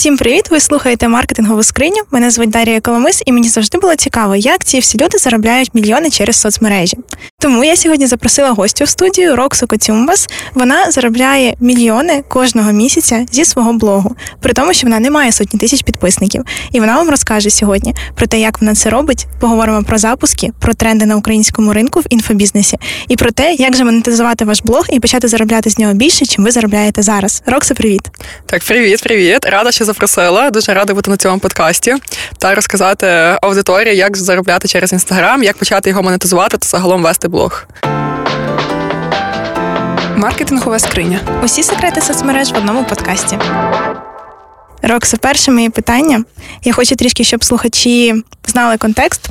Всім привіт! Ви слухаєте маркетингову скриню. Мене звуть Дарія Коломис, і мені завжди було цікаво, як ці всі люди заробляють мільйони через соцмережі. Тому я сьогодні запросила гостю в студію Роксу Коцюмбас. Вона заробляє мільйони кожного місяця зі свого блогу, при тому, що вона не має сотні тисяч підписників. І вона вам розкаже сьогодні про те, як вона це робить. Поговоримо про запуски, про тренди на українському ринку в інфобізнесі і про те, як же монетизувати ваш блог і почати заробляти з нього більше, чим ви заробляєте зараз. Рокса, привіт! Так, привіт, привіт. Рада, що запросила. Дуже рада бути на цьому подкасті та розказати аудиторії, як заробляти через інстаграм, як почати його монетизувати та загалом вести блог. Маркетингова скриня. Усі секрети соцмереж в одному подкасті. Рокса, перше моє питання. Я хочу трішки, щоб слухачі знали контекст.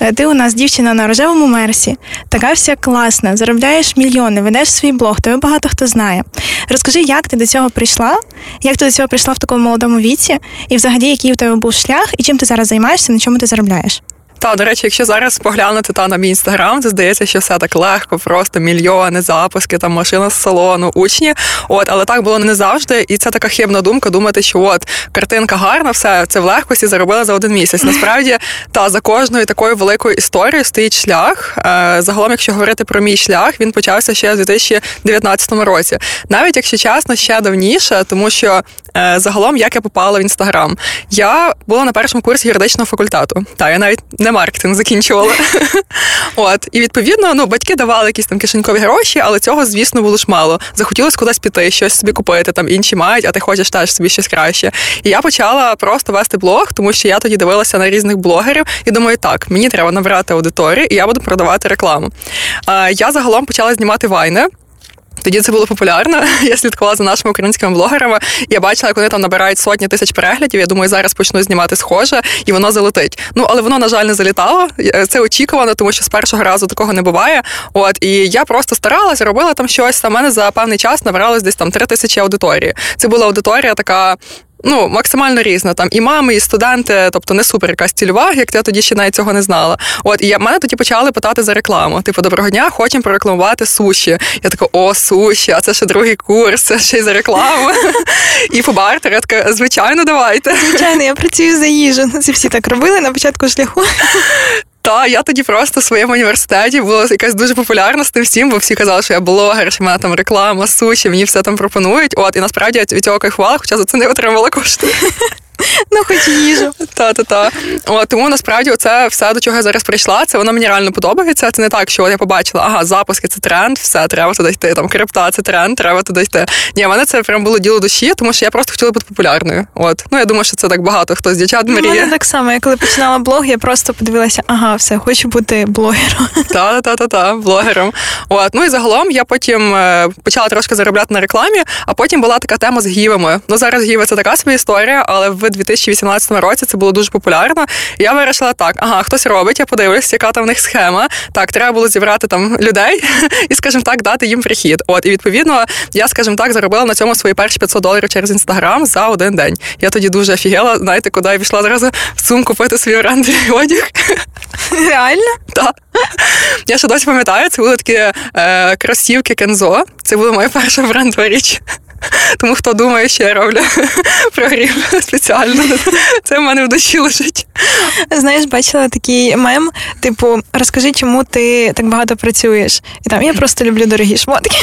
Е, ти у нас дівчина на рожевому мерсі, така вся класна, заробляєш мільйони, ведеш свій блог, тебе багато хто знає. Розкажи, як ти до цього прийшла, як ти до цього прийшла в такому молодому віці, і взагалі, який у тебе був шлях, і чим ти зараз займаєшся, на чому ти заробляєш? Та, до речі, якщо зараз поглянути та на мій інстаграм, то здається, що все так легко, просто мільйони запуски, там машина з салону, учні. От, але так було не завжди. І це така хибна думка думати, що от картинка гарна, все це в легкості заробила за один місяць. Насправді, та за кожною такою великою історією стоїть шлях. Е, загалом, якщо говорити про мій шлях, він почався ще в 2019 році. Навіть якщо чесно, ще давніше, тому що загалом як я попала в інстаграм, я була на першому курсі юридичного факультету. Та я навіть не маркетинг закінчувала. От, і відповідно, ну батьки давали якісь там кишенькові гроші, але цього, звісно, було ж мало. Захотілося кудись піти, щось собі купити. Там інші мають, а ти хочеш теж собі щось краще. І я почала просто вести блог, тому що я тоді дивилася на різних блогерів і думаю, так, мені треба набирати аудиторію, і я буду продавати рекламу. Я загалом почала знімати вайни. Тоді це було популярно. Я слідкувала за нашими українськими блогерами. Я бачила, як вони там набирають сотні тисяч переглядів. Я думаю, зараз почну знімати схоже, і воно залетить. Ну але воно, на жаль, не залітало. Це очікувано, тому що з першого разу такого не буває. От і я просто старалася, робила там щось. Та мене за певний час набралось десь там три тисячі аудиторії. Це була аудиторія така ну максимально різна. Там і мами, і студенти, тобто не супер якась цільова, як я тоді ще навіть цього не знала. От і я мене тоді почали питати за рекламу. Типу, доброго дня, хочемо прорекламувати суші. Я така, о, суші, а це ще другий курс, це ще й за рекламу. І по бартер, я така, звичайно, давайте. Звичайно, я працюю за їжу. Це всі так робили на початку шляху. Та я тоді просто в своєму університеті була якась дуже популярна з тим всім, бо всі казали, що я блогер, що в мене там реклама, суші, мені все там пропонують. От і насправді я від цього кайфувала, хоча за це не отримала кошти. Ну, хоч їжу. Та-та-та. Тому насправді це все, до чого я зараз прийшла, це воно мені реально подобається. Це не так, що я побачила, ага, запуски це тренд, все, треба туди йти. Там крипта це тренд, треба туди йти. Ні, в мене це прям було діло душі, тому що я просто хотіла бути популярною. От. Ну, я думаю, що це так багато хто з дівчат мріє. мене так само, я коли починала блог, я просто подивилася, ага, все, хочу бути блогером. Та-та-та-та, блогером. От. Ну і загалом я потім е, почала трошки заробляти на рекламі, а потім була така тема з гівами. Ну зараз гіви це така собі історія, але в 2018 році це було дуже популярно. І я вирішила так: ага, хтось робить, я подивлюсь, яка там в них схема. Так, треба було зібрати там людей і, скажімо так, дати їм прихід. От, і відповідно, я, скажімо так, заробила на цьому свої перші 500 доларів через інстаграм за один день. Я тоді дуже офігела, знаєте, куди я пішла зразу в сумку купити свій брендовий одяг. Реально? Так. Я ще досі пам'ятаю, це були такі е, кросівки Кензо. Це була моя перша брендова річ. Тому хто думає, що я роблю прогрів спеціально, це в мене в душі лежить. Знаєш, бачила такий мем, типу, розкажи, чому ти так багато працюєш. І там я просто люблю дорогі шмотки.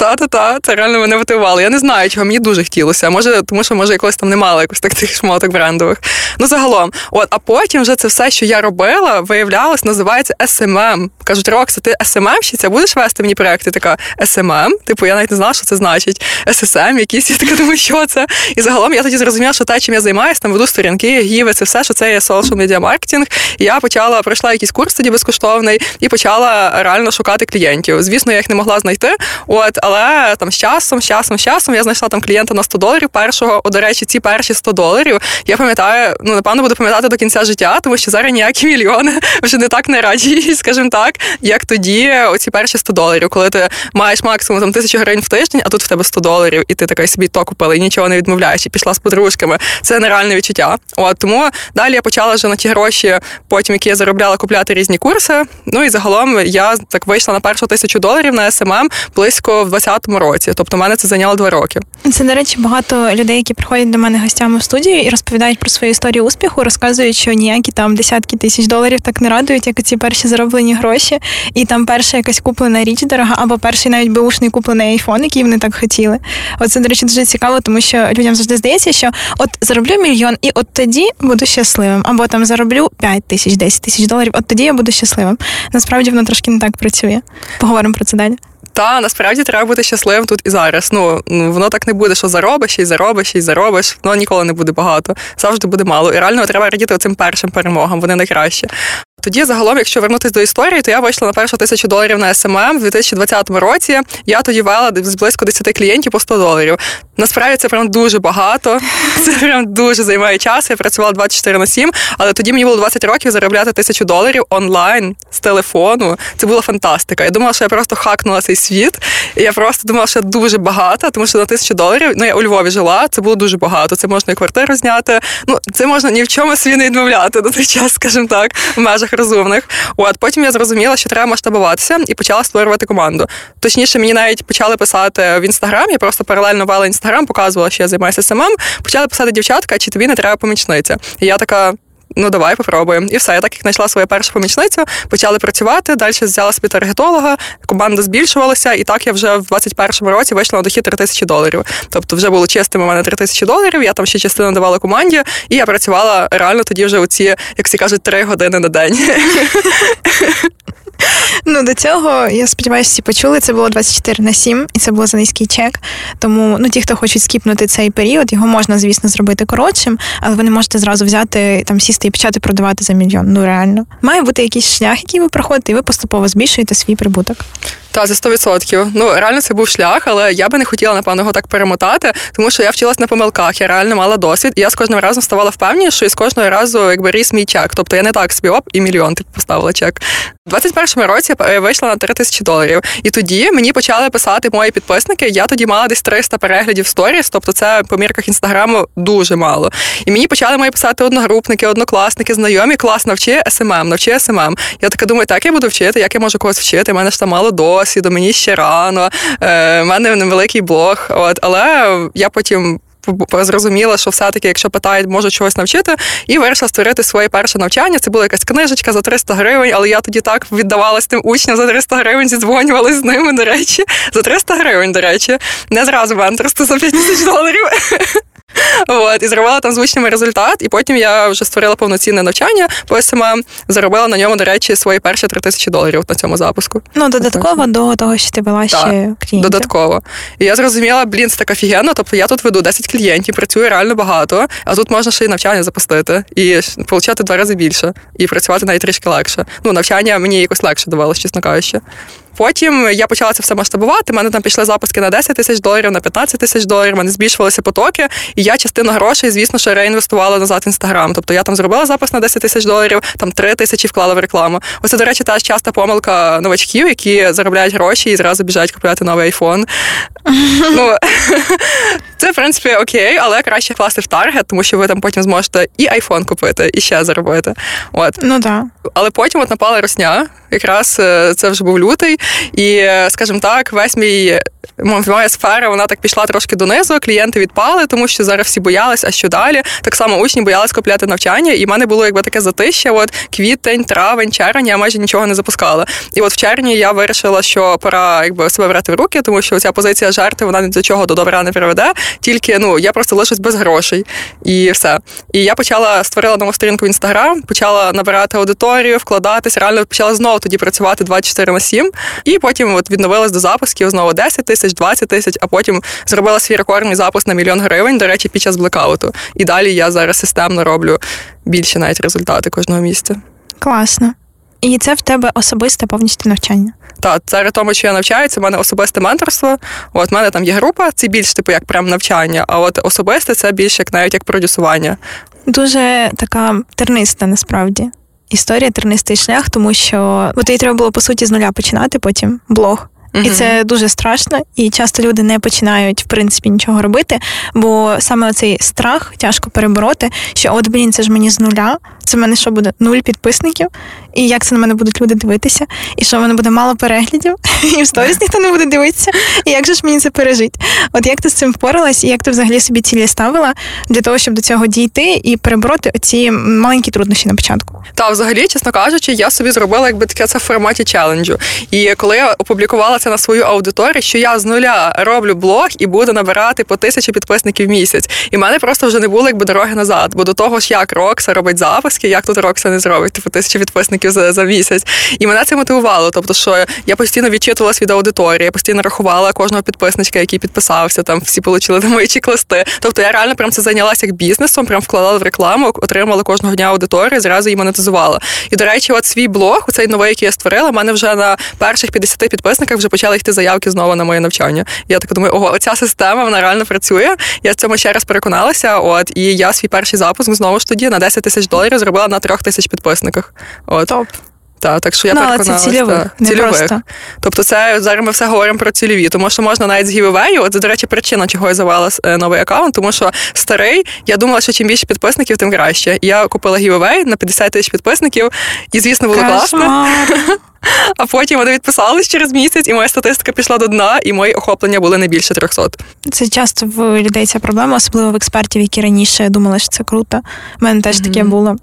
Та-та-та, це реально мене мотивувало. Я не знаю, чого мені дуже хотілося. Може, тому що може якось там не мало якось так цих шмоток брендових. Ну, загалом, от, а потім вже це все, що я робила, виявлялось, називається SMM. Кажуть, Рокса, ти SMM-щиця, будеш вести мені проекти? Така SMM? Типу, я навіть не знала, що це значить. SSM там якісь, я така думаю, що це. І загалом я тоді зрозуміла, що те, чим я займаюся, там веду сторінки, гіви, це все, що це є social media маркетинг. І я почала пройшла якийсь курс тоді безкоштовний і почала реально шукати клієнтів. Звісно, я їх не могла знайти. От, але там з часом, з часом, з часом я знайшла там клієнта на 100 доларів. Першого, О, до речі, ці перші 100 доларів я пам'ятаю, ну напевно буду пам'ятати до кінця життя, тому що зараз ніякі мільйони вже не так не раді, скажімо так, як тоді, оці перші 100 доларів, коли ти маєш максимум там тисячу гривень в тиждень, а тут в тебе 100 доларів. І ти така собі то купила і нічого не відмовляєш, і пішла з подружками. Це нереальне відчуття. От тому далі я почала вже на ті гроші, потім які я заробляла купляти різні курси. Ну і загалом я так вийшла на першу тисячу доларів на SMM близько в 2020 році. Тобто, в мене це зайняло два роки. Це до речі, багато людей, які приходять до мене гостями в студію і розповідають про свою історію успіху, розказують, що ніякі там десятки тисяч доларів так не радують, як ці перші зароблені гроші, і там перша якась куплена річ дорога, або перший навіть беушний куплений айфон, який вони так хотіли. Оце, до речі, дуже цікаво, тому що людям завжди здається, що от зароблю мільйон, і от тоді буду щасливим, або там зароблю 5 тисяч, 10 тисяч доларів, от тоді я буду щасливим. Насправді воно трошки не так працює. Поговоримо про це далі. Та насправді треба бути щасливим тут і зараз. Ну, ну воно так не буде, що заробиш і заробиш і заробиш. Воно ніколи не буде багато. Завжди буде мало. І реально треба радіти цим першим перемогам. Вони найкраще. Тоді, загалом, якщо вернутися до історії, то я вийшла на першу тисячу доларів на SMM в 2020 році. Я тоді вела з близько 10 клієнтів по 100 доларів. Насправді це прям дуже багато. Це прям дуже займає час. Я працювала 24 на 7, але тоді мені було 20 років заробляти тисячу доларів онлайн з телефону. Це була фантастика. Я думала, що я просто хакнула цей світ. І я просто думала, що дуже багато, тому що на тисячу доларів, ну я у Львові жила, це було дуже багато. Це можна і квартиру зняти. Ну це можна ні в чому свій не відмовляти на той час, скажімо так, в межах розумних. От потім я зрозуміла, що треба масштабуватися і почала створювати команду. Точніше, мені навіть почали писати в інстаграм. Я просто паралельно вела інстаграм, показувала, що я займаюся SMM. Почали писати дівчатка, чи тобі не треба помічниця. І я така ну давай попробуємо. І все. Я так як знайшла свою першу помічницю, почали працювати. Далі взяла собі таргетолога, команда збільшувалася, і так я вже в 21-му році вийшла на дохід 3 тисячі доларів. Тобто вже було чистими у мене 3 тисячі доларів. Я там ще частину давала команді, і я працювала реально тоді вже у ці, як всі кажуть, 3 години на день. Ну, до цього, я сподіваюся, всі почули. Це було 24 на 7, і це був за низький чек. Тому ну, ті, хто хочуть скіпнути цей період, його можна, звісно, зробити коротшим, але ви не можете зразу взяти там сісти і почати продавати за мільйон. Ну реально. Має бути якийсь шлях, який ви проходите, і ви поступово збільшуєте свій прибуток. Та, за 100%. Ну, реально це був шлях, але я би не хотіла, напевно, його так перемотати, тому що я вчилась на помилках, я реально мала досвід. І я з кожним разом ставала впевненішою, і з кожного разу якби ріс мій чек. Тобто я не так собі оп і мільйон типу, поставила чек. 21 першому році е, вийшла на 3 тисячі доларів. І тоді мені почали писати мої підписники. Я тоді мала десь 300 переглядів сторіс, тобто це по мірках інстаграму дуже мало. І мені почали мої писати одногрупники, однокласники, знайомі, клас, навчи SMM, ем ем, навчи SMM. Ем я така думаю, так я буду вчити, як я можу когось вчити. У мене ж там мало досвіду, мені ще рано, е, у мене невеликий блог. От але я потім зрозуміла, що все-таки, якщо питають, можу чогось навчити, і вирішила створити своє перше навчання. Це була якась книжечка за 300 гривень, але я тоді так віддавалась тим учням за 300 гривень, зідзвонювалась з ними, до речі, за 300 гривень, до речі, не зразу менторство за 5 тисяч доларів. От, І зробила там звучний результат, і потім я вже створила повноцінне навчання по SMM, заробила на ньому, до речі, свої перші 3 тисячі доларів на цьому запуску. Ну, додатково до того, що ти вела ще клієнтів. Додатково. І я зрозуміла, блін, це так офігенно, тобто я тут веду 10 клієнтів, працюю реально багато, а тут можна ще й навчання запустити і отримати два рази більше, і працювати навіть трішки легше. Ну, навчання мені якось легше давалося, чесно кажучи. Потім я почала це все масштабувати. У мене там пішли запуски на 10 тисяч доларів, на 15 тисяч доларів, у мене збільшувалися потоки, і я частину грошей, звісно, що реінвестувала назад в інстаграм. Тобто я там зробила запис на 10 тисяч доларів, там 3 тисячі вклала в рекламу. Оце, до речі, та часта помилка новачків, які заробляють гроші і зразу біжать купувати новий айфон. Ну, Це, в принципі, окей, але краще вкласти в таргет, тому що ви там потім зможете і айфон купити, і ще заробити. От. Ну так. Але потім от напала росня. Якраз е, це вже був лютий, і, е, скажімо так, весь мій моя сфера вона так пішла трошки донизу. Клієнти відпали, тому що зараз всі боялися, а що далі. Так само учні боялись купляти навчання, і в мене було якби таке затище. От квітень, травень, червень, я майже нічого не запускала. І от в червні я вирішила, що пора якби себе брати в руки, тому що ця позиція жарти вона ні до чого до добра не приведе. Тільки ну я просто лишусь без грошей і все. І я почала створила нову сторінку в інстаграм, почала набирати аудиторію, вкладатись. Реально почала знову тоді працювати 24 на 7. І потім от відновилась до запусків знову 10 тисяч, 20 тисяч, а потім зробила свій рекордний запуск на мільйон гривень, до речі, під час блекауту. І далі я зараз системно роблю більше навіть результати кожного місця. Класно. І це в тебе особисте повністю навчання. Так, це тому, що я навчаю, це в мене особисте менторство. От в мене там є група, це більш типу як прям навчання, а от особисте це більше як навіть як продюсування. Дуже така терниста насправді. Історія тернистий шлях, тому що бо тобі треба було по суті з нуля починати потім блог. І це дуже страшно, і часто люди не починають в принципі нічого робити, бо саме оцей страх тяжко перебороти, що от блін, це ж мені з нуля. Це в мене що буде нуль підписників, і як це на мене будуть люди дивитися, і що в мене буде мало переглядів, і в сторіс ніхто не буде дивитися. І як же ж мені це пережити? От як ти з цим впоралась, і як ти взагалі собі цілі ставила для того, щоб до цього дійти і перебороти оці маленькі труднощі на початку? Та взагалі, чесно кажучи, я собі зробила якби таке це в форматі челенджу. І коли я опублікувала це на свою аудиторію, що я з нуля роблю блог і буду набирати по тисячі підписників в місяць. І в мене просто вже не було якби дороги назад. Бо до того ж, як Рокса робить записки, як тут Рокса не зробить, типу тисячі підписників за, за місяць. І мене це мотивувало. Тобто, що я постійно відчитувалась від аудиторії, я постійно рахувала кожного підписничка, який підписався. Там всі отримали мої чек-листи. Тобто я реально прям це зайнялася як бізнесом, прям вкладала в рекламу, отримала кожного дня аудиторію, зразу її монетизувала. І до речі, от свій блог, цей новий, який я створила, в мене вже на перших 50 підписниках вже почали йти заявки знову на моє навчання. Я так думаю, ого, оця система вона реально працює. Я в цьому ще раз переконалася. От і я свій перший запуск знову ж тоді на 10 тисяч доларів зробила на трьох тисяч підписниках. От. Топ. Так, так що я ну, переконалася. Це цільових, та, не цільових. просто. Тобто, це зараз ми все говоримо про цільові, тому що можна навіть з giveaway ю. От, до речі, причина, чого я завела е, новий акаунт, тому що старий, я думала, що чим більше підписників, тим краще. Я купила giveaway на 50 тисяч підписників, і звісно було класно. А потім вони відписались через місяць, і моя статистика пішла до дна, і мої охоплення були не більше 300. Це часто в людей ця проблема, особливо в експертів, які раніше думали, що це круто. У мене теж mm-hmm. таке було.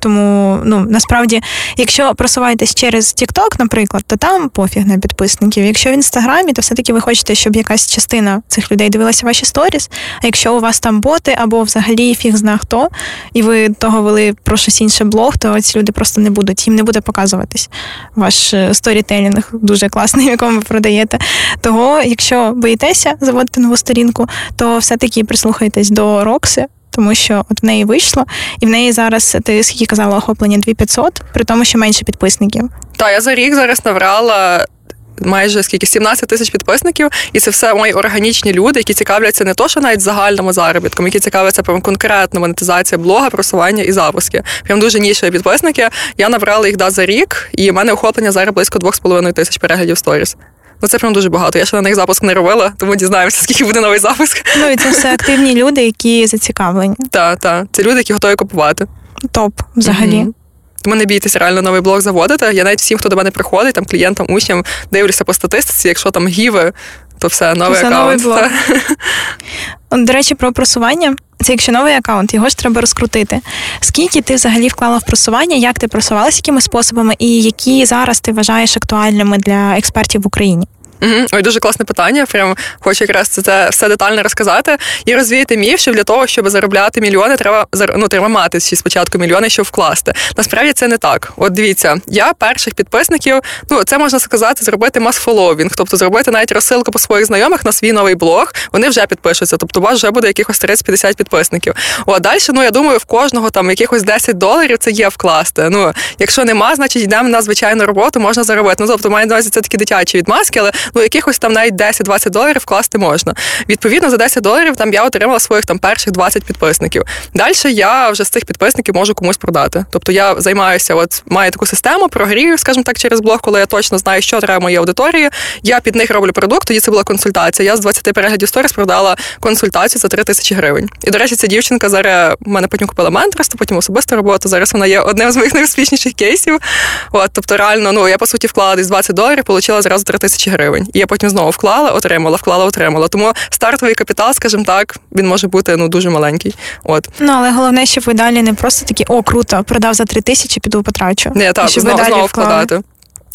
Тому ну насправді, якщо просуваєтесь через TikTok, наприклад, то там пофіг на підписників. Якщо в інстаграмі, то все-таки ви хочете, щоб якась частина цих людей дивилася ваші сторіс. А якщо у вас там боти або взагалі фіг зна хто, і ви того вели про щось інше блог, то ці люди просто не будуть, їм не буде показуватись ваш е, сторітелінг дуже класний, якому ви продаєте. Того, якщо боїтеся заводити нову сторінку, то все-таки прислухайтесь до Рокси тому що от в неї вийшло, і в неї зараз ти скільки казала охоплення 2500, при тому, що менше підписників. Так, я за рік зараз набрала. Майже скільки 17 тисяч підписників, і це все мої органічні люди, які цікавляться не то, що навіть загальному заробітком, які цікавляться прям конкретно монетизація блога, просування і запуски. Прям дуже ніші підписники. Я набрала їх да за рік, і в мене охоплення зараз близько 2,5 тисяч переглядів сторіс. Ну це прям дуже багато. Я ще на них запуск не робила, тому дізнаємося, скільки буде новий запуск. Ну і це все активні люди, які зацікавлені. Так, так. Це люди, які готові купувати. Топ, взагалі. Тому не бійтеся реально новий блог заводити. Я навіть всім, хто до мене приходить, там клієнтам, учням, дивлюся по статистиці, якщо там гіви, то все, новий це аккаунт. Новий блог. До речі, про просування. Це якщо новий аккаунт, його ж треба розкрутити. Скільки ти взагалі вклала в просування, як ти просувалася якими способами, і які зараз ти вважаєш актуальними для експертів в Україні? Угу. Ой, дуже класне питання. Прям хочу якраз це, все детально розказати і розвіяти міф, що для того, щоб заробляти мільйони, треба ну, треба мати ще спочатку мільйони, щоб вкласти. Насправді це не так. От дивіться, я перших підписників, ну це можна сказати, зробити мас-фоловінг, тобто зробити навіть розсилку по своїх знайомих на свій новий блог. Вони вже підпишуться. Тобто, у вас вже буде якихось 30-50 підписників. О, далі, ну я думаю, в кожного там якихось 10 доларів це є вкласти. Ну, якщо нема, значить йдемо на звичайну роботу, можна заробити. Ну тобто, має на увазі це такі дитячі відмазки, але ну якихось там навіть 10-20 доларів вкласти можна. Відповідно, за 10 доларів там я отримала своїх там перших 20 підписників. Далі я вже з цих підписників можу комусь продати. Тобто я займаюся, от маю таку систему, прогрію, скажімо так, через блог, коли я точно знаю, що треба моїй аудиторії. Я під них роблю продукт, тоді це була консультація. Я з 20 переглядів сторіс продала консультацію за 3 тисячі гривень. І, до речі, ця дівчинка зараз мене потім купила менторство, потім особиста робота. Зараз вона є одним з моїх найуспішніших кейсів. От, тобто, реально, ну я по суті вклала десь 20 доларів, отримала зразу 3 тисячі гривень. І я потім знову вклала, отримала, вклала, отримала. Тому стартовий капітал, скажімо так, він може бути ну дуже маленький. От ну але головне, щоб ви далі не просто такі о, круто, продав за три тисячі, піду потрачу. Не, так, щоб знову, знову вкладати.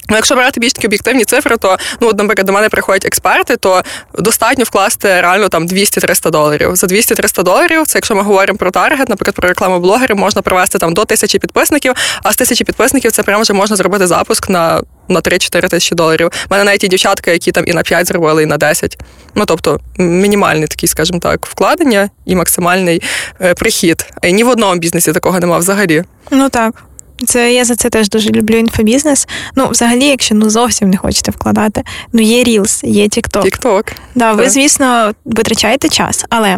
Ну, якщо брати більш такі об'єктивні цифри, то ну, от, наприклад, до мене приходять експерти, то достатньо вкласти реально там 200-300 доларів. За 200-300 доларів, це якщо ми говоримо про таргет, наприклад, про рекламу блогерів, можна провести там до тисячі підписників, а з тисячі підписників це прямо вже можна зробити запуск на на 3-4 тисячі доларів. У мене навіть і дівчатка, які там і на 5 зробили, і на 10. Ну тобто мінімальний такий, скажімо так, вкладення і максимальний е, прихід. І ні в одному бізнесі такого немає взагалі. Ну так. Це я за це теж дуже люблю інфобізнес. Ну, взагалі, якщо ну зовсім не хочете вкладати, ну є Reels, є TikTok. TikTok. Да, ви, звісно, витрачаєте час, але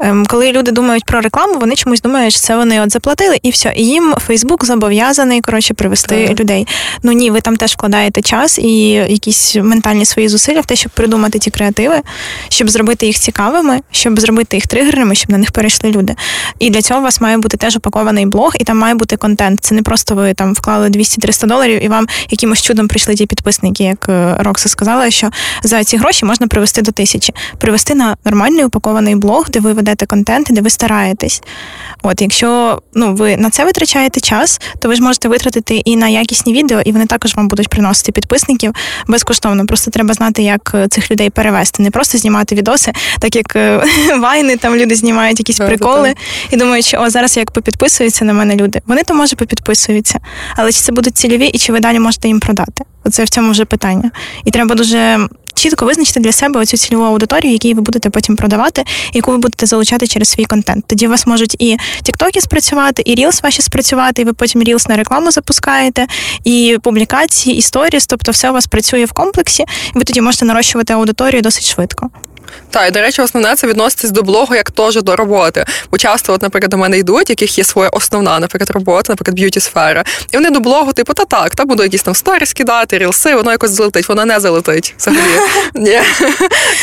ем, коли люди думають про рекламу, вони чомусь думають, що це вони от заплатили і все. І їм Фейсбук зобов'язаний коротше привести так. людей. Ну ні, ви там теж вкладаєте час і якісь ментальні свої зусилля в те, щоб придумати ті креативи, щоб зробити їх цікавими, щоб зробити їх тригерними, щоб на них перейшли люди. І для цього у вас має бути теж упакований блог, і там має бути контент. Це не просто ви там вклали 200-300 доларів, і вам якимось чудом прийшли ті підписники, як е, Рокса сказала, що за ці гроші можна привести до тисячі, привести на нормальний упакований блог, де ви ведете контент, де ви стараєтесь. От, якщо ну ви на це витрачаєте час, то ви ж можете витратити і на якісні відео, і вони також вам будуть приносити підписників безкоштовно. Просто треба знати, як е, цих людей перевести, не просто знімати відоси, так як е, вайни, там люди знімають якісь приколи і думають, що о, зараз як попідписуються на мене люди. Вони то може попідписуються, але чи це будуть цільові і чи ви далі можете їм продати? Оце в цьому вже питання. І треба дуже чітко визначити для себе оцю цільову аудиторію, якій ви будете потім продавати, яку ви будете залучати через свій контент. Тоді у вас можуть і тіктоки спрацювати, і Reels ваші спрацювати, і ви потім Reels на рекламу запускаєте, і публікації, і сторіс, тобто все у вас працює в комплексі, і ви тоді можете нарощувати аудиторію досить швидко. Так, і до речі, основне це відноситись до блогу як теж до роботи. Бо часто, от, наприклад, до мене йдуть, яких є своя основна, наприклад, робота, наприклад, б'юті сфера. І вони до блогу, типу, та так, та буду якісь там сторіс кидати, рілси, воно якось залетить, воно не залетить. Взагалі. Ні.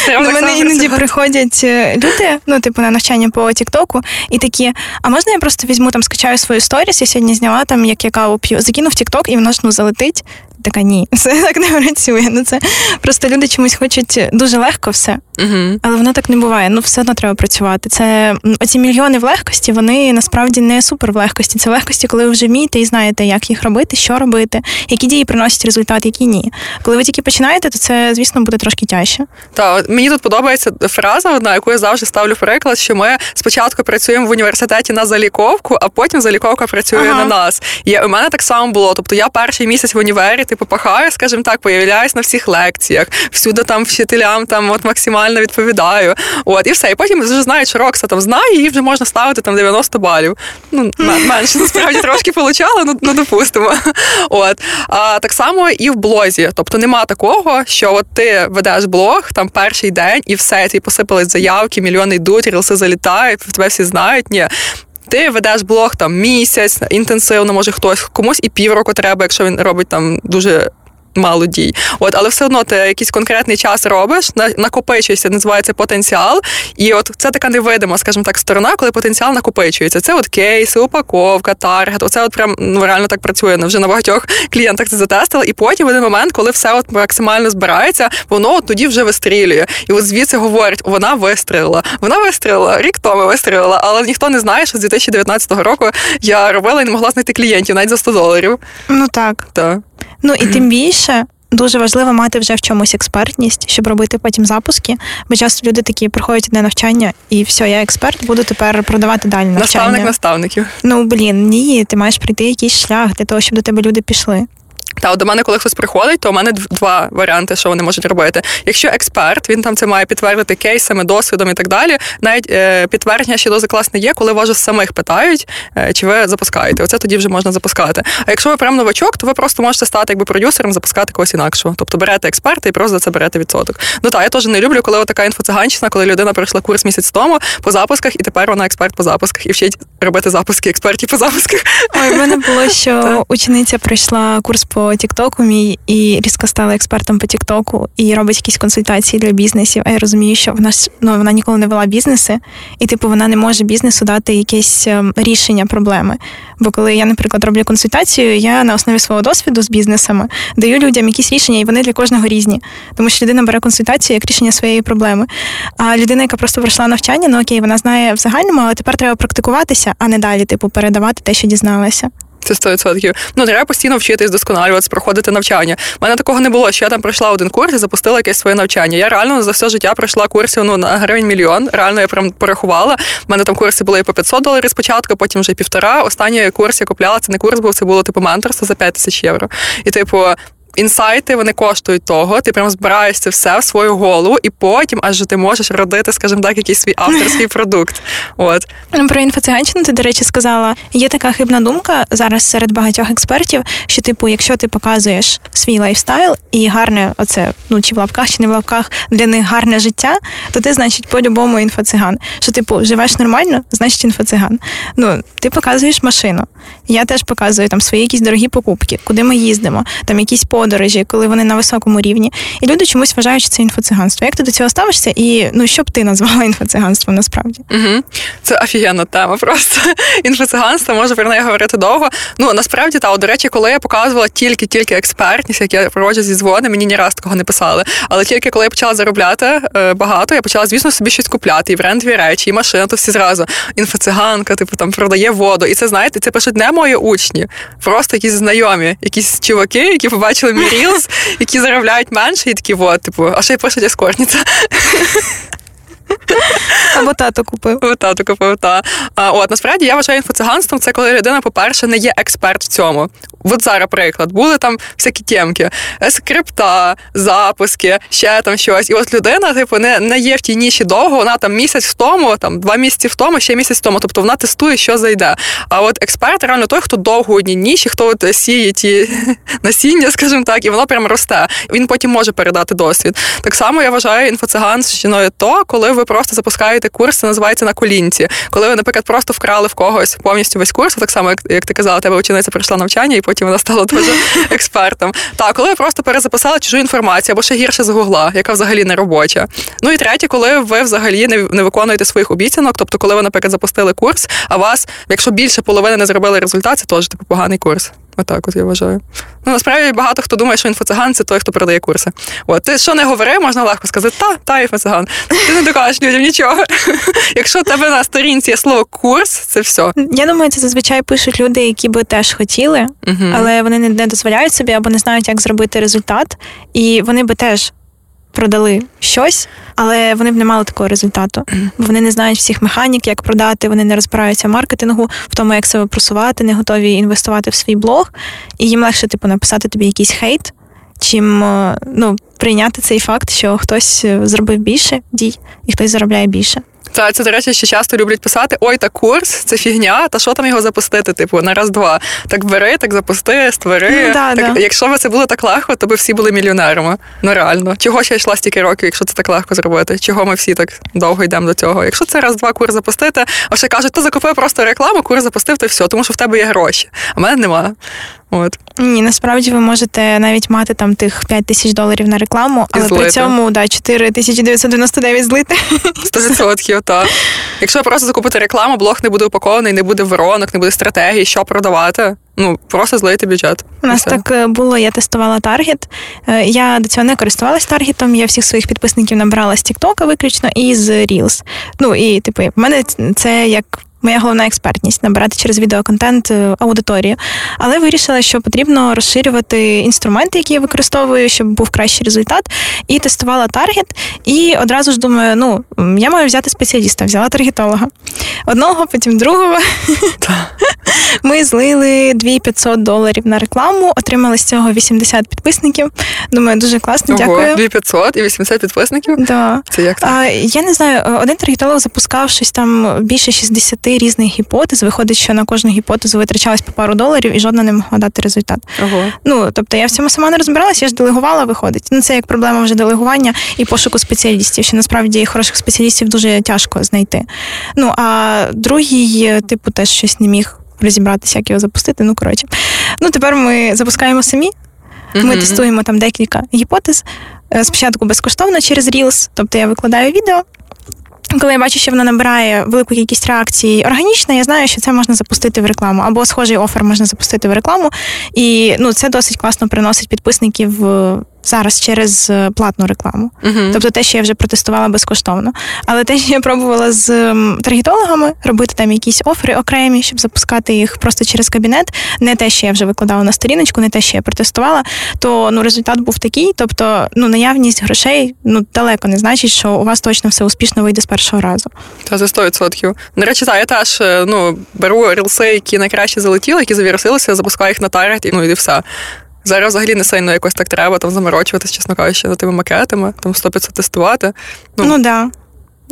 До мене іноді приходять е, люди, ну, типу, на навчання по Тіктоку, і такі, а можна я просто візьму там, скачаю свою сторіс, я сьогодні зняла там, як я каву п'ю, закину в Тікток, і воно ж ну залетить. Така ні, все так не працює. Ну це просто люди чомусь хочуть дуже легко все, угу. але воно так не буває. Ну все одно треба працювати. Це оці мільйони в легкості, вони насправді не супер в легкості. Це в легкості, коли ви вже вмієте і знаєте, як їх робити, що робити, які дії приносять результат, які ні. Коли ви тільки починаєте, то це, звісно, буде трошки тяжче. Так, мені тут подобається фраза, одна, яку я завжди ставлю приклад, що ми спочатку працюємо в університеті на заліковку, а потім заліковка працює ага. на нас. І у мене так само було. Тобто я перший місяць в універі типу, пахаю, скажімо так, появляюсь на всіх лекціях, всюди там вчителям там от максимально відповідаю. От, і все. І потім вже знають, що Рокса там знає, і вже можна ставити там 90 балів. Ну, менше насправді трошки получала, ну, ну допустимо. От. А так само і в блозі. Тобто нема такого, що от ти ведеш блог там перший день і все, ті посипались заявки, мільйони йдуть, рілси залітають, тебе всі знають. Ні. Ти ведеш блог там місяць інтенсивно, може хтось комусь і півроку треба, якщо він робить там дуже мало дій. От, але все одно ти якийсь конкретний час робиш, накопичується, називається потенціал. І от це така невидима, скажімо так, сторона, коли потенціал накопичується. Це от кейси, упаковка, таргет. Оце от прям ну реально так працює. Ну, вже на багатьох клієнтах це затестили. І потім в один момент, коли все от максимально збирається, воно от тоді вже вистрілює. І от звідси говорять, вона вистрілила. Вона вистрілила, рік тому вистрілила, але ніхто не знає, що з 2019 року я робила і не могла знайти клієнтів навіть за 100 доларів. Ну так. Так. Ну і тим більше. Дуже важливо мати вже в чомусь експертність, щоб робити потім запуски. Бо часто люди такі приходять на навчання, і все, я експерт, буду тепер продавати далі навчання. Наставник наставників. Ну блін, ні, ти маєш прийти якийсь шлях для того, щоб до тебе люди пішли. Та от до мене, коли хтось приходить, то у мене два варіанти, що вони можуть робити. Якщо експерт, він там це має підтвердити кейсами, досвідом і так далі. Навіть е, підтвердження ще дози класне є, коли вас самих питають, е, чи ви запускаєте. Оце тоді вже можна запускати. А якщо ви прям новачок, то ви просто можете стати якби продюсером, запускати когось інакшого. Тобто берете експерта і просто за це берете відсоток. Ну так, я теж не люблю, коли така інфоциганщина, коли людина пройшла курс місяць тому по запусках, і тепер вона експерт по запусках і вчить робити запуски експертів по запусках. Ой, в мене було, що учениця пройшла курс по Тіктоку мій і різко стала експертом по Тіктоку і робить якісь консультації для бізнесів. А я розумію, що вона ну, вона ніколи не вела бізнеси, і типу вона не може бізнесу дати якесь ем, рішення проблеми. Бо коли я, наприклад, роблю консультацію, я на основі свого досвіду з бізнесами даю людям якісь рішення, і вони для кожного різні. Тому що людина бере консультацію як рішення своєї проблеми. А людина, яка просто пройшла навчання, ну окей, вона знає в загальному, але тепер треба практикуватися, а не далі, типу, передавати те, що дізналася. Це 100%. Ну, треба постійно вчитись, досконалюватися, проходити навчання. У мене такого не було, що я там пройшла один курс і запустила якесь своє навчання. Я реально за все життя пройшла курсів ну, на гривень мільйон. Реально я прям порахувала. У мене там курси були і по 500 доларів спочатку, потім вже півтора. Останній курс я купляла, це не курс був, це було типу менторство за 5 тисяч євро. І, типу, інсайти вони коштують того. Ти прям збираєш це все в свою голову, і потім аж ти можеш родити, скажімо так, якийсь свій авторський продукт. От ну, про інфоциганщину ти, до речі, сказала. Є така хибна думка зараз серед багатьох експертів, що, типу, якщо ти показуєш свій лайфстайл і гарне, оце ну чи в лапках, чи не в лапках для них гарне життя, то ти, значить, по-любому інфоциган. Що, типу, живеш нормально, значить інфоциган. Ну, ти показуєш машину. Я теж показую там свої якісь дорогі покупки, куди ми їздимо, там якісь подорожі, коли вони на високому рівні. І люди чомусь вважають, що це інфоциганство. Як ти до цього ставишся? І ну що б ти назвала інфоциганством насправді? Угу. Це офігенна тема. Просто інфоциганство може про неї говорити довго. Ну насправді та до речі, коли я показувала тільки-тільки експертність, як я проводжу зі дзвони, мені ні раз такого не писали. Але тільки коли я почала заробляти е, багато, я почала, звісно, собі щось купляти, і брендові речі, і машини, то всі зразу інфоциганка, типу там продає воду. І це знаєте, це пишуть не мої учні, просто якісь знайомі, якісь чуваки, які побачили мій рілс, які заробляють менше, і такі, от, типу, а ще й пишуть ескортниця. Або тато купив. Або тато купив, та. А, От, насправді я вважаю інфоциганством, це коли людина, по-перше, не є експерт в цьому. От зараз приклад, були там всякі тємки, скрипта, запуски, ще там щось. І от людина, типу, не не є в тій ніші довго, вона там місяць в тому, там два місяці в тому, ще місяць в тому. Тобто вона тестує, що зайде. А от експерт реально той, хто довго у одній ніші, хто от сіє ті насіння, скажімо так, і воно прям росте. Він потім може передати досвід. Так само я вважаю інфоциганщиною то, коли ви просто запускаєте курс, це називається на колінці. Коли ви, наприклад, просто вкрали в когось повністю весь курс, так само, як, як ти казала, тебе учениця пройшла навчання, і потім вона стала дуже експертом. Так, коли ви просто перезаписали чужу інформацію або ще гірше з гугла, яка взагалі не робоча. Ну і третє, коли ви взагалі не, не виконуєте своїх обіцянок, тобто, коли ви, наприклад, запустили курс, а вас, якщо більше половини не зробили результат, це теж типу поганий курс. Отак, от я вважаю. Ну насправді багато хто думає, що інфоциган це той, хто продає курси. От ти що не говори, можна легко сказати, та, та інфоциган. Ти не докажеш людям нічого. Якщо у тебе на сторінці є слово курс, це все. Я думаю, це зазвичай пишуть люди, які би теж хотіли, але вони не дозволяють собі або не знають, як зробити результат, і вони би теж продали щось, але вони б не мали такого результату. Бо вони не знають всіх механік, як продати, вони не розбираються в маркетингу, в тому, як себе просувати, не готові інвестувати в свій блог, і їм легше, типу, написати тобі якийсь хейт, чим е, ну, прийняти цей факт, що хтось е, зробив більше дій і хтось заробляє більше. Та це, до речі, ще часто люблять писати: ой, та курс, це фігня, та що там його запустити? Типу, на раз-два. Так бери, так запусти, створи. Ну, да, так, да. Якщо б це було так легко, то би всі були мільйонерами. Ну реально. Чого ще йшла стільки років, якщо це так легко зробити? Чого ми всі так довго йдемо до цього? Якщо це раз-два курс запустити, а ще кажуть, ти закупив просто рекламу, курс запустив, то все, тому що в тебе є гроші. А в мене немає. От. Ні, насправді ви можете навіть мати там тих 5 тисяч доларів на рекламу, але при цьому да, 4999 злити. 100%, так. Якщо ви просто закупити рекламу, блог не буде упакований, не буде воронок, не буде стратегії, що продавати. Ну, просто злити бюджет. У нас так е, було, я тестувала таргет. Е, я до цього не користувалась таргетом, я всіх своїх підписників набрала з Тіктока виключно і з Reels. Ну і типу, в мене це як моя головна експертність набирати через відеоконтент е, аудиторію. Але вирішила, що потрібно розширювати інструменти, які я використовую, щоб був кращий результат. І тестувала таргет. І одразу ж думаю, ну я маю взяти спеціаліста, взяла таргетолога. Одного, потім другого. Ми злили 2500 доларів на рекламу, отримали з цього 80 підписників. Думаю, дуже класно, Ого, дякую. 2500 і 80 підписників? Да. Це як так? А, Я не знаю, один таргетолог запускав щось там більше 60 різних гіпотез. Виходить, що на кожну гіпотезу витрачалось по пару доларів і жодна не могла дати результат. Ого. Ну тобто я в цьому сама не розбиралася, я ж делегувала, виходить. Ну це як проблема вже делегування і пошуку спеціалістів, що насправді хороших спеціалістів дуже тяжко знайти. Ну а другий, типу, теж щось не міг розібратися, як його запустити. Ну коротше, ну тепер ми запускаємо самі. Ми Мгм. тестуємо там декілька гіпотез. Е, Спочатку безкоштовно через Reels, тобто я викладаю відео. Коли я бачу, що вона набирає велику кількість реакцій органічно, я знаю, що це можна запустити в рекламу, або схожий офер можна запустити в рекламу. І ну, це досить класно приносить підписників е, зараз через е, платну рекламу. Мгм. Тобто те, що я вже протестувала безкоштовно. Але те, що я пробувала з таргетологами, робити там якісь офери окремі, щоб запускати їх просто через кабінет, не те, що я вже викладала на сторіночку, не те, що я протестувала, то ну результат був такий. Тобто, ну наявність грошей ну далеко не значить, що у вас точно все успішно вийде з першого разу. Та за 100%. До речі, так, я теж е, ну, беру рілси, які найкраще залетіли, які завірусилися, запускаю їх на таргет, і ну і все. Зараз взагалі не сильно якось так треба там заморочуватися, чесно кажучи, за тими макетами, там 100-500 тестувати. Ну, ну да.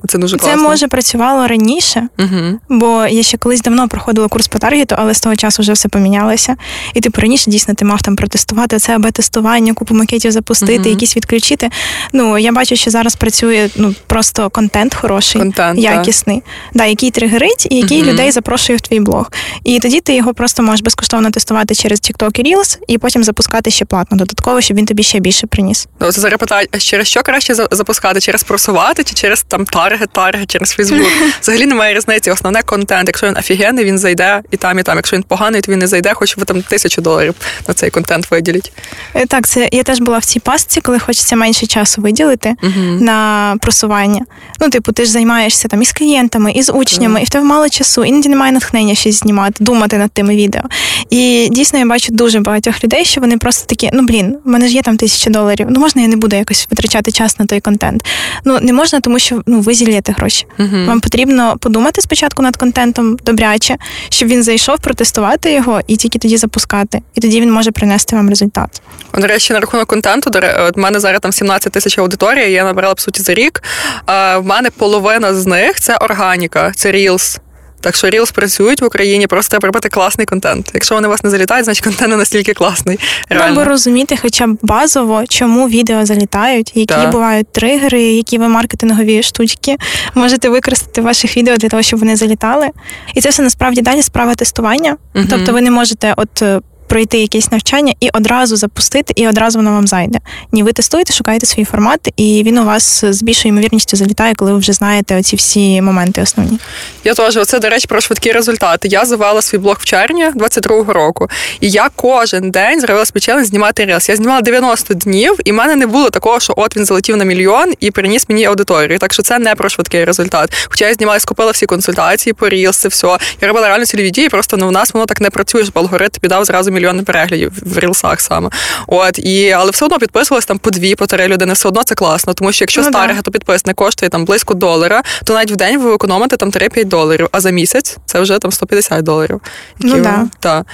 Це дуже класно. Це може працювало раніше, угу. бо я ще колись давно проходила курс по таргету, але з того часу вже все помінялося. І типу раніше дійсно ти мав там протестувати це або тестування, купу макетів запустити, угу. якісь відключити. Ну я бачу, що зараз працює ну просто контент хороший, контент, якісний, да, який тригерить і який угу. людей запрошує в твій блог. І тоді ти його просто можеш безкоштовно тестувати через TikTok і Reels і потім запускати ще платно додатково, щоб він тобі ще більше приніс. Ну, це зараз питають, а через що краще запускати? Через просувати чи через там таргет, таргет через Фейсбук. Взагалі немає різниці. Основне контент. Якщо він офігенний, він зайде і там, і там. Якщо він поганий, то він не зайде, хоч ви там тисячу доларів на цей контент виділіть. Е, так, це я теж була в цій пастці, коли хочеться менше часу виділити uh на просування. Ну, типу, ти ж займаєшся там і з клієнтами, і з учнями, uh і в тебе мало часу, іноді немає натхнення щось знімати, думати над тими відео. І дійсно я бачу дуже багатьох людей, що вони просто такі: ну блін, в мене ж є там тисяча доларів. Ну можна я не буду якось витрачати час на той контент. Ну не можна, тому що ну ви зілєте гроші. Uh-huh. Вам потрібно подумати спочатку над контентом добряче, щоб він зайшов, протестувати його і тільки тоді запускати. І тоді він може принести вам результат. До речі, на рахунок контенту, от в мене зараз там 17 тисяч аудиторії, я набрала по суті за рік. А в мене половина з них це органіка, це Reels. Так що Reels працюють в Україні, просто треба робити класний контент. Якщо вони вас не залітають, значить контент не настільки класний. Реально. Треба розуміти, хоча б базово, чому відео залітають, які да. бувають тригери, які ви маркетингові штучки можете використати в ваших відео для того, щоб вони залітали. І це все насправді далі справа тестування. Угу. Тобто ви не можете от е, пройти якесь навчання і одразу запустити, і одразу воно вам зайде. Ні, ви тестуєте, шукаєте свій формат, і він у вас з більшою ймовірністю залітає, коли ви вже знаєте оці всі моменти основні. Я теж оце, до речі, про швидкі результати. Я завела свій блог в червні 22-го року, і я кожен день зробила спочатку знімати рілс. Я знімала 90 днів, і в мене не було такого, що от він залетів на мільйон і приніс мені аудиторію. Так що це не про швидкий результат. Хоча я знімала, скупила всі консультації по рілси, все. Я робила реально цільові дії, просто ну, в нас воно так не працює, що алгоритм піддав зразу мільйони переглядів в рілсах саме. От і але все одно підписувалися там по дві, по три людини. Все одно це класно, тому що якщо ну, з таргету, то підписник коштує там близько долара, то навіть в день ви економите там 3-5 доларів, а за місяць це вже там 150 доларів. Які ну, да. та.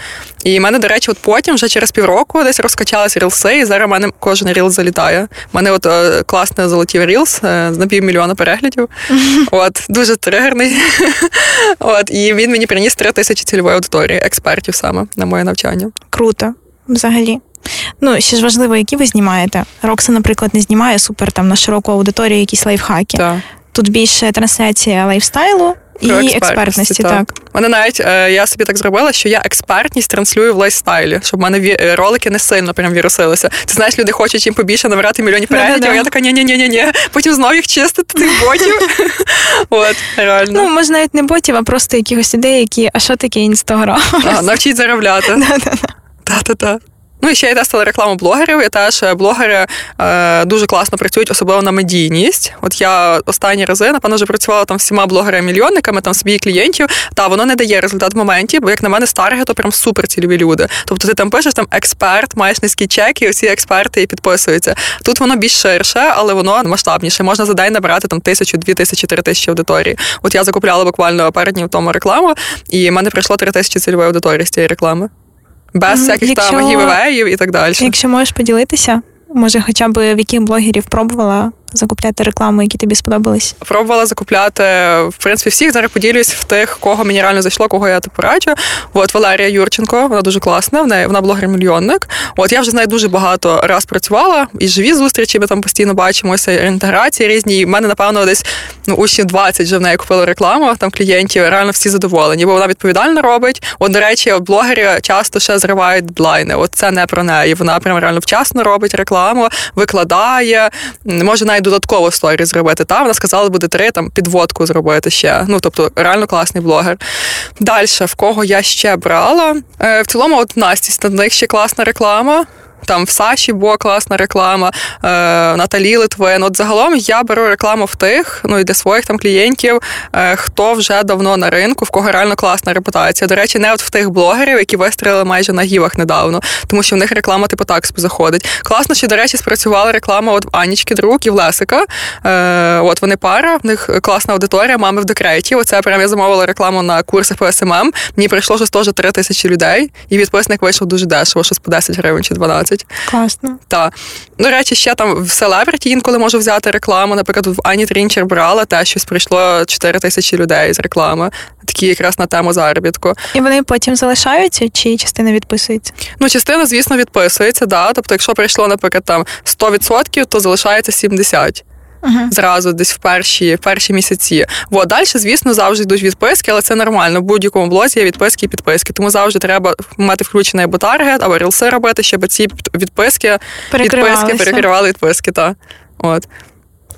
І в мене, до речі, от потім вже через півроку десь розкачалися рілси, і зараз в мене кожен рілс залітає. У мене от е, класний залетів рілс е, з на півмільйона переглядів. От дуже тригерний. От і він мені приніс три тисячі цільової аудиторії, експертів саме на моє навчання. Круто, взагалі. Ну, ще ж важливо, які ви знімаєте. Рокса, наприклад, не знімає супер там на широку аудиторію якісь лайфхаки. Так. Тут більше трансляція лайфстайлу. І експертності, експертності так. так. Мене навіть е, я собі так зробила, що я експертність транслюю в лайфстайлі, щоб в мене е, ролики не сильно прям вірусилися. Ти знаєш, люди хочуть їм побільше набирати мільйонів переглядів. а Я така ні ні ні ні ні Потім знову їх чистити тих ботів. От, реально. Ну, може, навіть не ботів, а просто якихось ідей, які а що таке інстаграм? Навчіть заробляти. Та-та-та. Ну і ще я тестила рекламу блогерів. І теж е, блогери е, дуже класно працюють, особливо на медійність. От я останні рази, напевно, вже працювала там всіма блогерами-мільйонниками, там собі клієнтів. Та воно не дає результат в моменті, бо як на мене, старги, то прям супер цільові люди. Тобто ти там пишеш там експерт, маєш низький чек, і всі експерти і підписуються. Тут воно більш ширше, але воно масштабніше. Можна за день набирати там тисячу, дві тисячі, три тисячі аудиторії. От я закупляла буквально пару днів тому рекламу, і в мене прийшло три тисячі цільової аудиторії з цієї реклами без всяких якщо, там гівеїв і так далі. Якщо можеш поділитися, може, хоча б в яких блогерів пробувала закупляти рекламу, які тобі сподобались? Пробувала закупляти в принципі всіх. Зараз поділюсь в тих, кого мені реально зайшло, кого я типу раджу. От Валерія Юрченко, вона дуже класна. В неї вона блогер-мільйонник. От я вже з нею дуже багато раз працювала, і живі зустрічі ми там постійно бачимося, інтеграції різні. І в мене, напевно, десь ну, учнів 20 вже в неї купили рекламу, там клієнтів, реально всі задоволені, бо вона відповідально робить. От, до речі, блогери часто ще зривають дедлайни. От це не про неї. Вона прям реально вчасно робить рекламу, викладає, може навіть додатково сторі зробити. Та вона сказала, буде три там підводку зробити ще. Ну тобто реально класний блогер. Далі, в кого я ще брала? Е, В цілому, от Насті, на них ще класна реклама. Там в Саші була класна реклама, е, Наталі Литвин. От загалом я беру рекламу в тих, ну і для своїх там клієнтів, е, хто вже давно на ринку, в кого реально класна репутація. До речі, не от в тих блогерів, які вистрілили майже на гівах недавно, тому що в них реклама типу так заходить. Класно, що, до речі, спрацювала реклама от в Анічки Друг і в Лесика. Е, От вони пара, в них класна аудиторія, мами в декреті. Оце прям я замовила рекламу на курсах по СММ. Мені прийшло вже теж 3 тисячі людей, і підписник вийшов дуже дешево, щось по 10 гривень чи 12. Класно. Так. До речі, ще там в селебриті інколи можу взяти рекламу. Наприклад, в Ані Трінчер брала те, щось прийшло 4 тисячі людей з реклами. Такі якраз на тему заробітку. І вони потім залишаються, чи частина відписується? Ну, частина, звісно, відписується, да. Тобто, якщо прийшло, наприклад, там 100%, то залишається 70%. Uh-huh. Зразу десь в перші перші місяці. Бо далі, звісно, завжди йдуть відписки, але це нормально. В будь-якому блозі є відписки і підписки. Тому завжди треба мати включений або таргет, або рілси робити, щоб ці відписки відписки перекривали відписки. Та. От.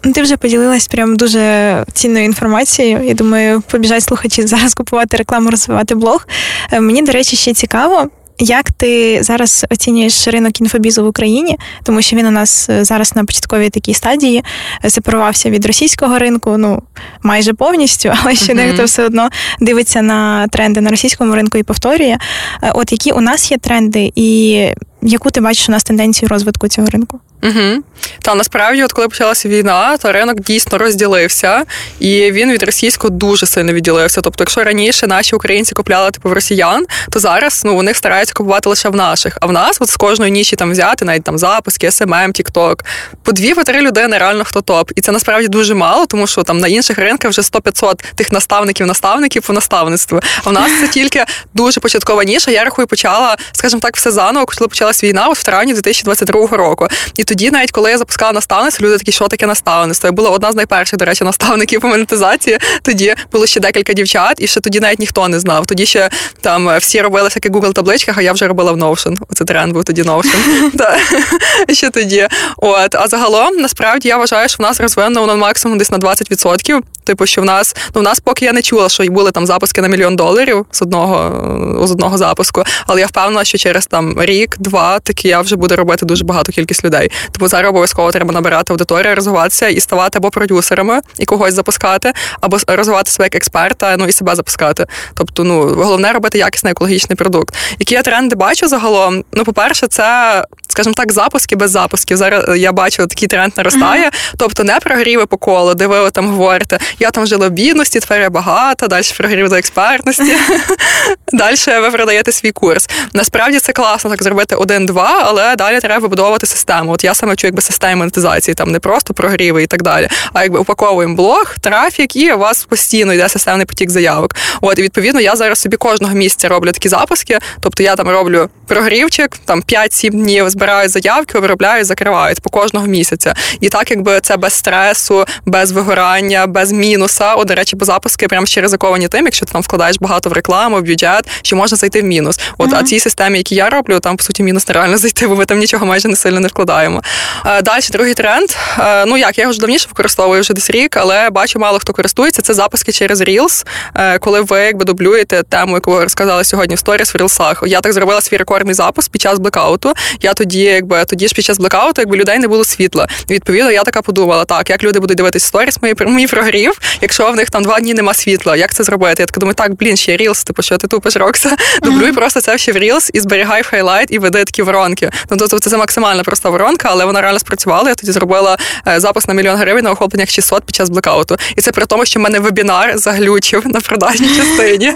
Ну, ти вже поділилась прям дуже цінною інформацією. Я думаю, побіжать слухачі зараз купувати рекламу, розвивати блог. Е, мені, до речі, ще цікаво. Як ти зараз оцінюєш ринок інфобізу в Україні, тому що він у нас е, зараз на початковій такій стадії е, сепарувався від російського ринку, ну майже повністю, але ще mm-hmm. дехто все одно дивиться на тренди на російському ринку і повторює. Е, от які у нас є тренди, і яку ти бачиш у нас тенденцію розвитку цього ринку? Угу. Та насправді, от коли почалася війна, то ринок дійсно розділився, і він від російського дуже сильно відділився. Тобто, якщо раніше наші українці купляли типу в росіян, то зараз ну вони стараються купувати лише в наших. А в нас, от з кожної ніші там взяти, навіть там запуски, СММ, Тікток, по дві по три людини реально хто топ. І це насправді дуже мало, тому що там на інших ринках вже 100-500 тих наставників, наставників по наставництву. А в нас це тільки дуже початкова ніша. Я рахую, почала, скажімо так, все заново, коли почалась війна от в травні 2022 року. І тоді, навіть коли я запускала наставництво, люди такі, що таке наставництво? Я була одна з найперших, до речі, наставників по монетизації. Тоді було ще декілька дівчат, і ще тоді навіть ніхто не знав. Тоді ще там всі робили всякі Google табличках, а я вже робила в Notion. Оце тренд був тоді Notion. Ще тоді. От, а загалом, насправді, я вважаю, що в нас розвинено воно максимум десь на 20%. Типу, що в нас ну в нас поки я не чула, що були там запуски на мільйон доларів з одного з одного запуску. Але я впевнена, що через там рік-два таки я вже буду робити дуже багато кількість людей. Тому зараз обов'язково треба набирати аудиторію, розвиватися і ставати або продюсерами і когось запускати, або розвивати себе як експерта, ну і себе запускати. Тобто, ну головне робити якісний екологічний продукт. Які я тренди бачу загалом? Ну, по-перше, це, скажімо так, запуски без запусків. Зараз я бачу, такий тренд наростає. Uh-huh. Тобто не прогріви по колу, де ви там говорите, я там жила в бідності, тепер я багата, далі прогрів до експертності. Далі ви продаєте свій курс. Насправді це класно так зробити один-два, але далі треба вибудовувати систему. От я саме чую якби систему монетизації, там не просто прогріви і так далі, а якби упаковуємо блог, трафік, і у вас постійно йде системний потік заявок. От і відповідно я зараз собі кожного місяця роблю такі запуски. Тобто я там роблю прогрівчик, там 5-7 днів збираю заявки, обробляю, закриваю по кожного місяця. І так, якби це без стресу, без вигорання, без мінуса. О, до речі, бо запуски прям ще ризиковані тим, якщо ти там вкладаєш багато в рекламу, в бюджет, що можна зайти в мінус. От, uh-huh. а цій системі, які я роблю, там по суті мінус нереально зайти, бо ми там нічого майже не сильно не вкладаємо. Е, Далі другий тренд. Е, ну як я його вже давніше використовую вже десь рік, але бачу, мало хто користується. Це запуски через Reels, е, коли ви якби дублюєте тему, яку ви розказали сьогодні в сторіс в Рілсах. Я так зробила свій рекордний запуск під час блекауту. Я тоді, якби тоді ж під час блекауту, якби в людей не було світла. Відповідно, я така подумала, так як люди будуть дивитися сторіс, мої мій прогрів, якщо в них там два дні нема світла, як це зробити? Я така думаю, так, блін, ще Reels, типу, що ти тупиш Рокса, дублюй просто це ще в Reels і зберігай в highlight і веди такі воронки. Ну тобто це максимально проста воронка, але вона реально спрацювала. Я тоді зробила е, запуск на мільйон гривень на охопленнях 600 під час блекауту. І це при тому, що в мене вебінар заглючив на продажній частині.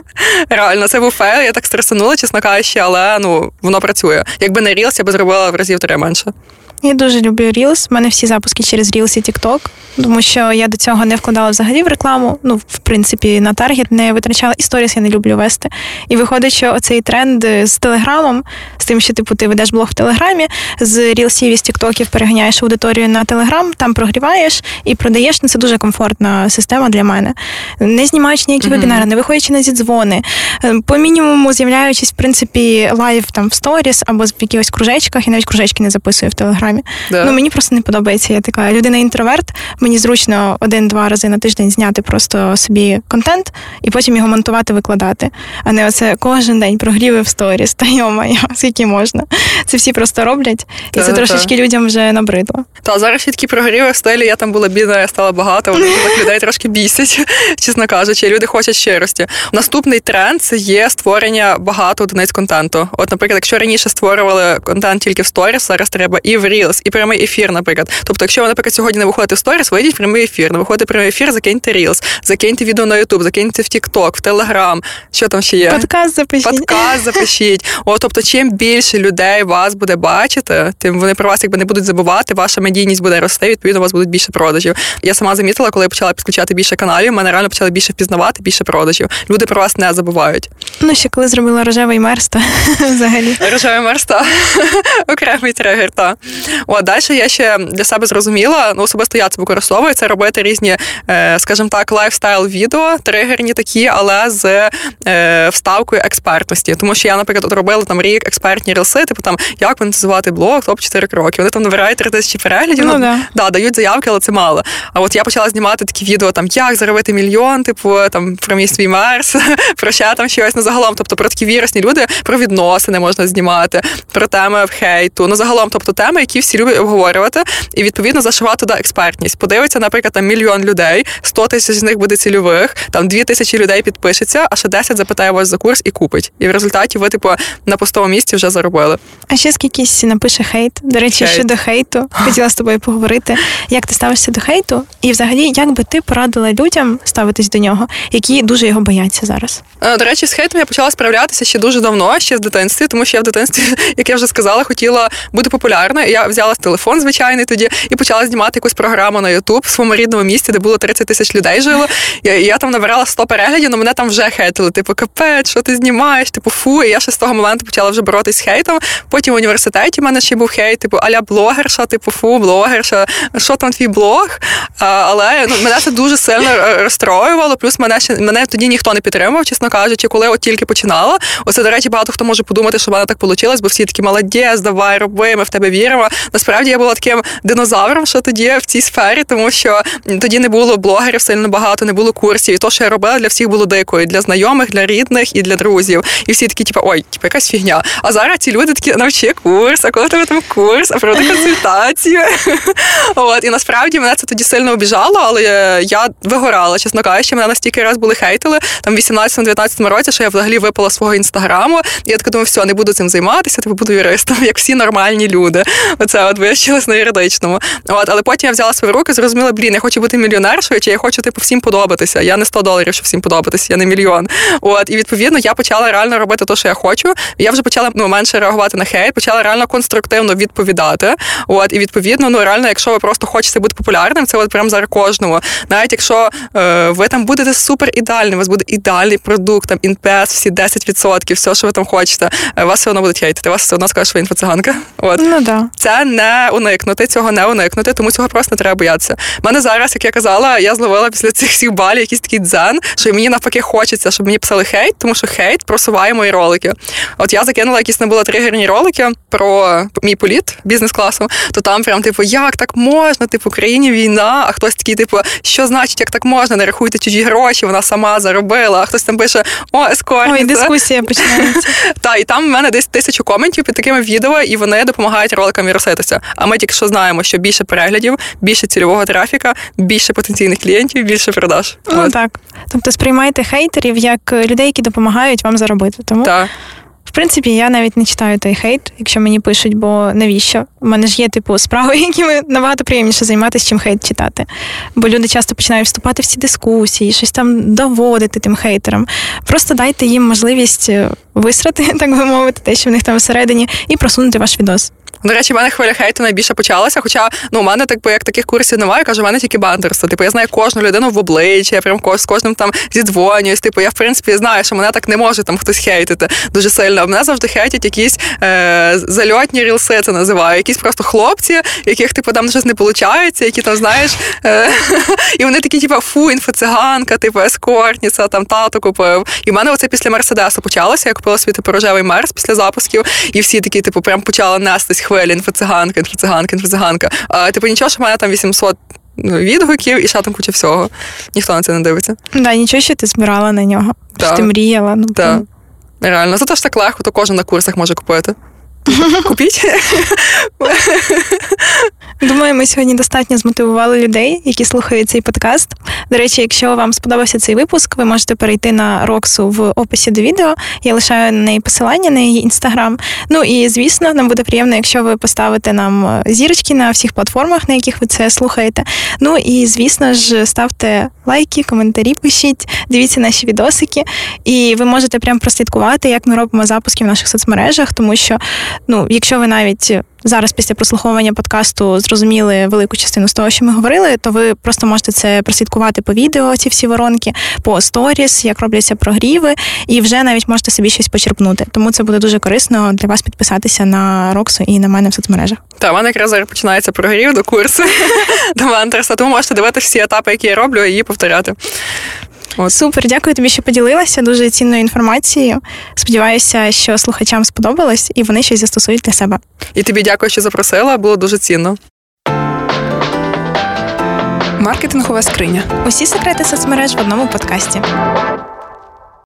Реально, це був фейл, я так стресанула, чесно кажучи, але ну воно працює. Якби не Reels, я би зробила в разів три менше. Я дуже люблю Reels. У мене всі запуски через Reels і TikTok, тому що я до цього не вкладала взагалі в рекламу. Ну, в принципі, на таргет не витрачала. І сторіс я не люблю вести. І виходить, що оцей тренд з телеграмом, з тим, що типу ти ведеш блог в телеграмі, з Reels і з тіктоків переганяєш аудиторію на телеграм, там прогріваєш і продаєш. Ну, це дуже комфортна система для мене. Не знімаючи ніякі mm-hmm. вебінари, не виходячи на зідзвони, е, по мінімуму з'являючись, в принципі, live там в сторіс або в якихось кружечках, і навіть кружечки не записую в телеграмі. Yeah. Ну мені просто не подобається. Я така людина інтроверт. Мені зручно один-два рази на тиждень зняти просто собі контент і потім його монтувати, викладати. А не оце кожен день прогріви в сторіс. Та йома, скільки можна. Це всі просто роблять, і це трошечки людям вже набридло. Та зараз ще такі в стилі, я там була бідна, я стала багато, вони людей трошки бісять, чесно кажучи. Люди хочуть щирості. Наступний тренд це є створення багато одиниць контенту. От, наприклад, якщо раніше створювали контент тільки в сторіс, зараз треба і в Reels, і прямий ефір, наприклад. Тобто, якщо ви, наприклад, сьогодні не виходите в сторіс, вийдіть в прямий ефір, не виходите в прямий ефір, закиньте Reels, закиньте відео на YouTube, закиньте в TikTok, в Telegram. Що там ще є? Подкаст запишіть. Подкаст запишіть. О, тобто, чим більше людей вас буде бачити, тим вони про вас якби не будуть забувати. Ваша медійність буде рости. Відповідно, у вас будуть більше продажів. Я сама замітила, коли я почала підключати більше каналів, мене реально почали більше впізнавати, більше продажів. Люди про вас не забувають. Ну ще коли зробила рожевий мерз, то взагалі рожевий мерз, та окремий тригер. Та От далі я ще для себе зрозуміла. Ну особисто я це використовую. Це робити різні, е, скажімо так, лайфстайл відео, тригерні такі, але з е, вставкою експертності. Тому що я, наприклад, робила там рік експертні рілси, типу там як монетизувати блог, топ 4 кроки. Вони там набирають 3 тисячі переглядів. Ну, ну да. да, дають заявки, але це мало. А от я почала знімати такі відео, там як заробити мільйон, типу там про мій свій Мерс, про ще там щось. Ну загалом, тобто про такі вірусні люди, про відносини можна знімати, про теми в хейту. Ну загалом, тобто теми, які всі люблять обговорювати, і відповідно зашивати туди експертність. Подивиться, наприклад, там мільйон людей, 100 тисяч з них буде цільових, там 2 тисячі людей підпишеться, а ще 10 запитає вас за курс і купить. І в результаті ви, типу, на пустому місці вже заробили. А ще скількись напише хейт. До речі. Щодо хейту, хотіла з тобою поговорити. Як ти ставишся до хейту? І взагалі, як би ти порадила людям ставитись до нього, які дуже його бояться зараз? Е, до речі, з хейтом я почала справлятися ще дуже давно, ще з дитинстві, тому що я в дитинстві, як я вже сказала, хотіла бути популярною. Я взяла телефон звичайний тоді і почала знімати якусь програму на Ютуб в своєму рідному місті, де було 30 тисяч людей жило. Я, я там набирала 100 переглядів, але мене там вже хейтили. Типу, капець, що ти знімаєш? Типу, фу. І я ще з того моменту почала вже боротись з хейтом. Потім в університеті в мене ще був хейт, типу, аля блогерша, типу, фу, блогерша, що там твій блог? Але ну, мене це дуже сильно розстроювало. Плюс мене ще мене тоді ніхто не підтримував, чесно кажучи, коли от тільки починала. Оце, до речі, багато хто може подумати, що в мене так вийшло, бо всі такі молодець, давай, роби, ми в тебе віримо. Насправді я була таким динозавром, що тоді в цій сфері, тому що тоді не було блогерів сильно багато, не було курсів. І то, що я робила, для всіх було дикою, для знайомих, для рідних і для друзів. І всі такі, типу, ой, типу, якась фігня. А зараз ці люди такі навчи курс, а коли тебе там курс, а проведи консультацію. От і насправді мене це тоді сильно обіжало, але я вигорала, чесно кажучи, мене настільки раз були хейтили там в 18-19 році, що я взагалі випала свого інстаграму. І я така думаю, все, не буду цим займатися, типу буду юристом, як всі нормальні люди. Оце от вивчилась на юридичному. От, але потім я взяла свої руки, зрозуміла, блін, я хочу бути мільйонершою, чи я хочу типу всім подобатися. Я не 100 доларів, щоб всім подобатися, я не мільйон. От і відповідно я почала реально робити те, що я хочу. Я вже почала ну менше реагувати на хейт, почала реально конструктивно відповідати. От і відповідно, ну реально, якщо ви просто хочете бути популярним, це от прям зараз кожному. Навіть якщо е, ви там будете супер ідеальним, у вас буде ідеальний продукт, там інпес, всі 10%, все, що ви там хочете, е, вас все одно будуть хейтити. Вас все одно скажуть, що ви інфоциганка. От ну да це не уникнути, цього не уникнути, тому цього просто не треба боятися. У мене зараз, як я казала, я зловила після цих всіх балів якийсь такий дзен, що мені навпаки хочеться, щоб мені писали хейт, тому що хейт просуває мої ролики. От я закинула якісь не були тригерні ролики про мій політ бізнес-класу, то там прям, типу, як так можна? Типу, в країні війна, а хтось такий, типу, що значить, як так можна? Не рахуйте чужі гроші, вона сама заробила, а хтось там пише О, ескортниця. Ой, дискусія починається. Так, і там в мене десь тисячу коментів під такими відео, і вони допомагають роликам віруситися. А ми тільки що знаємо, що більше переглядів, більше цільового трафіка, більше потенційних клієнтів, більше продаж. Ну От. так. Тобто сприймайте хейтерів як людей, які допомагають вам заробити. Тому так. В принципі, я навіть не читаю той хейт, якщо мені пишуть, бо навіщо? У мене ж є типу справи, якими набагато приємніше займатися, чим хейт читати. Бо люди часто починають вступати в ці дискусії, щось там доводити тим хейтерам. Просто дайте їм можливість е, висрати, так би мовити, те, що в них там всередині, і просунути ваш відос. До речі, в мене хвиля хейту найбільше почалася. Хоча ну у мене так як таких курсів немає, кажу, в мене тільки бандерство. Типу, я знаю кожну людину в обличчя, я прям з кожним там зідзвонююсь. Типу, я в принципі знаю, що мене так не може там хтось хейтити дуже сильно. Мене завжди хейтять якісь е, зальотні рілси, це називаю, якісь просто хлопці, яких типу там щось не виходить, які там знаєш, е, і вони такі, типу, фу, інфоциганка, типу ескортниця, там тато купив. І в мене оце після Мерседесу почалося. Я купила свій типу, рожевий мерс після запусків, і всі такі, типу, прям почали нестись хвилі інфоциганка, інфоциганка, інфоциганка. А типу нічого, що в мене там 800 ну, відгуків і ще там куча всього. Ніхто на це не дивиться. Да, нічого, що ти збирала на нього. Да. Що ти мріяла. Ну, да. Реально, це теж так легко, то кожен на курсах може купити. Купіть. Думаю, ми сьогодні достатньо змотивували людей, які слухають цей подкаст. До речі, якщо вам сподобався цей випуск, ви можете перейти на Роксу в описі до відео. Я лишаю на неї посилання на її інстаграм. Ну і звісно, нам буде приємно, якщо ви поставите нам е, зірочки на всіх платформах, на яких ви це слухаєте. Ну і звісно ж, ставте лайки, коментарі, пишіть, дивіться наші відосики, і ви можете прям прослідкувати, як ми робимо запуски в наших соцмережах, тому що ну, якщо ви навіть зараз після прослуховування подкасту зрозуміли велику частину з того, що ми говорили, то ви просто можете це прослідкувати по відео, ці всі воронки, по сторіс, як робляться прогріви, і вже навіть можете собі щось почерпнути. Тому це буде дуже корисно для вас підписатися на Роксу і на мене в соцмережах. Та в мене якраз зараз починається прогрів до курсу до Вантерса, тому можете дивитися всі етапи, які я роблю, і її повторяти. От. Супер, дякую тобі, що поділилася дуже цінною інформацією. Сподіваюся, що слухачам сподобалось і вони щось застосують для себе. І тобі дякую, що запросила. Було дуже цінно. Маркетингова скриня. Усі секрети соцмереж в одному подкасті.